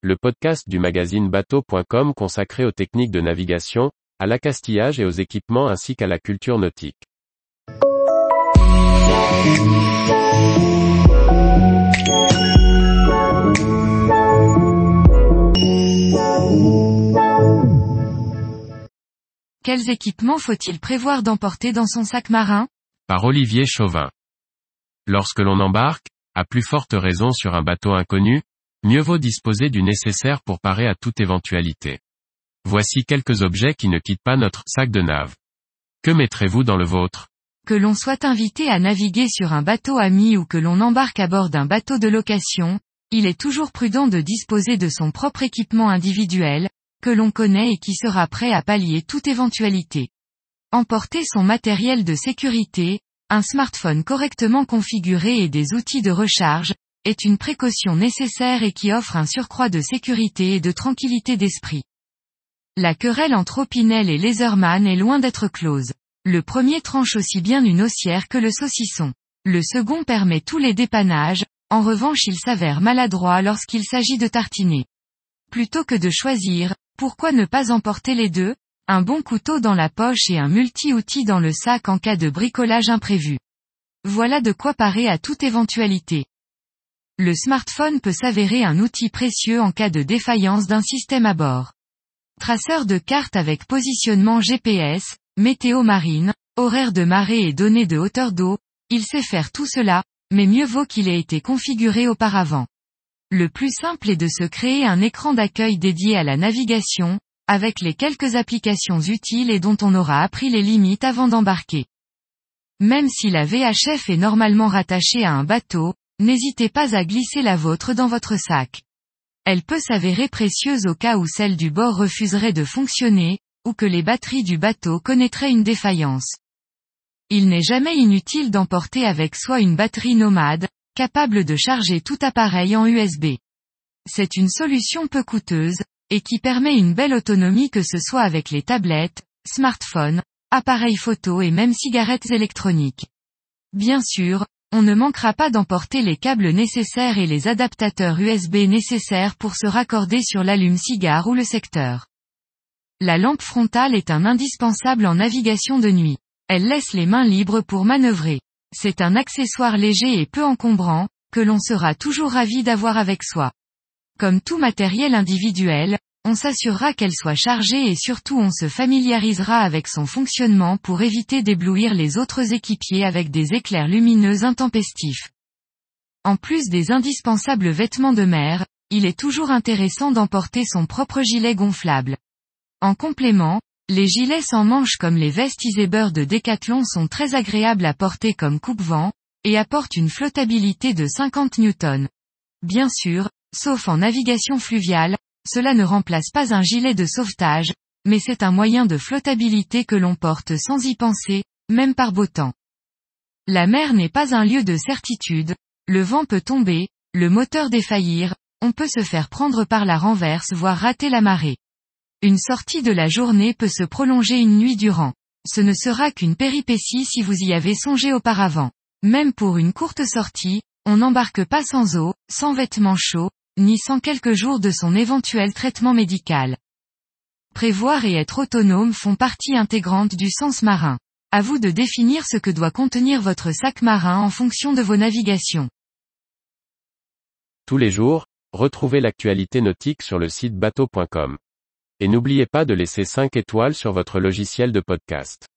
le podcast du magazine bateau.com consacré aux techniques de navigation, à l'accastillage et aux équipements ainsi qu'à la culture nautique. Quels équipements faut-il prévoir d'emporter dans son sac marin? Par Olivier Chauvin. Lorsque l'on embarque, à plus forte raison sur un bateau inconnu, mieux vaut disposer du nécessaire pour parer à toute éventualité. Voici quelques objets qui ne quittent pas notre sac de nave. Que mettrez-vous dans le vôtre? Que l'on soit invité à naviguer sur un bateau ami ou que l'on embarque à bord d'un bateau de location, il est toujours prudent de disposer de son propre équipement individuel, que l'on connaît et qui sera prêt à pallier toute éventualité. Emporter son matériel de sécurité, un smartphone correctement configuré et des outils de recharge, est une précaution nécessaire et qui offre un surcroît de sécurité et de tranquillité d'esprit. La querelle entre Opinel et Laserman est loin d'être close. Le premier tranche aussi bien une haussière que le saucisson. Le second permet tous les dépannages, en revanche il s'avère maladroit lorsqu'il s'agit de tartiner. Plutôt que de choisir, pourquoi ne pas emporter les deux Un bon couteau dans la poche et un multi-outil dans le sac en cas de bricolage imprévu? Voilà de quoi parer à toute éventualité. Le smartphone peut s'avérer un outil précieux en cas de défaillance d'un système à bord. Traceur de cartes avec positionnement GPS, météo marine, horaire de marée et données de hauteur d'eau, il sait faire tout cela, mais mieux vaut qu'il ait été configuré auparavant. Le plus simple est de se créer un écran d'accueil dédié à la navigation, avec les quelques applications utiles et dont on aura appris les limites avant d'embarquer. Même si la VHF est normalement rattachée à un bateau, n'hésitez pas à glisser la vôtre dans votre sac. Elle peut s'avérer précieuse au cas où celle du bord refuserait de fonctionner, ou que les batteries du bateau connaîtraient une défaillance. Il n'est jamais inutile d'emporter avec soi une batterie nomade, capable de charger tout appareil en USB. C'est une solution peu coûteuse, et qui permet une belle autonomie que ce soit avec les tablettes, smartphones, appareils photo et même cigarettes électroniques. Bien sûr, on ne manquera pas d'emporter les câbles nécessaires et les adaptateurs USB nécessaires pour se raccorder sur l'allume-cigare ou le secteur. La lampe frontale est un indispensable en navigation de nuit. Elle laisse les mains libres pour manœuvrer. C'est un accessoire léger et peu encombrant, que l'on sera toujours ravi d'avoir avec soi. Comme tout matériel individuel, on s'assurera qu'elle soit chargée et surtout on se familiarisera avec son fonctionnement pour éviter d'éblouir les autres équipiers avec des éclairs lumineux intempestifs. En plus des indispensables vêtements de mer, il est toujours intéressant d'emporter son propre gilet gonflable. En complément, les gilets sans manches comme les vestes de Decathlon sont très agréables à porter comme coupe-vent, et apportent une flottabilité de 50 newtons. Bien sûr, sauf en navigation fluviale, cela ne remplace pas un gilet de sauvetage, mais c'est un moyen de flottabilité que l'on porte sans y penser, même par beau temps. La mer n'est pas un lieu de certitude, le vent peut tomber, le moteur défaillir, on peut se faire prendre par la renverse voire rater la marée. Une sortie de la journée peut se prolonger une nuit durant. Ce ne sera qu'une péripétie si vous y avez songé auparavant. Même pour une courte sortie, on n'embarque pas sans eau, sans vêtements chauds, ni sans quelques jours de son éventuel traitement médical. Prévoir et être autonome font partie intégrante du sens marin. À vous de définir ce que doit contenir votre sac marin en fonction de vos navigations. Tous les jours, retrouvez l'actualité nautique sur le site bateau.com. Et n'oubliez pas de laisser 5 étoiles sur votre logiciel de podcast.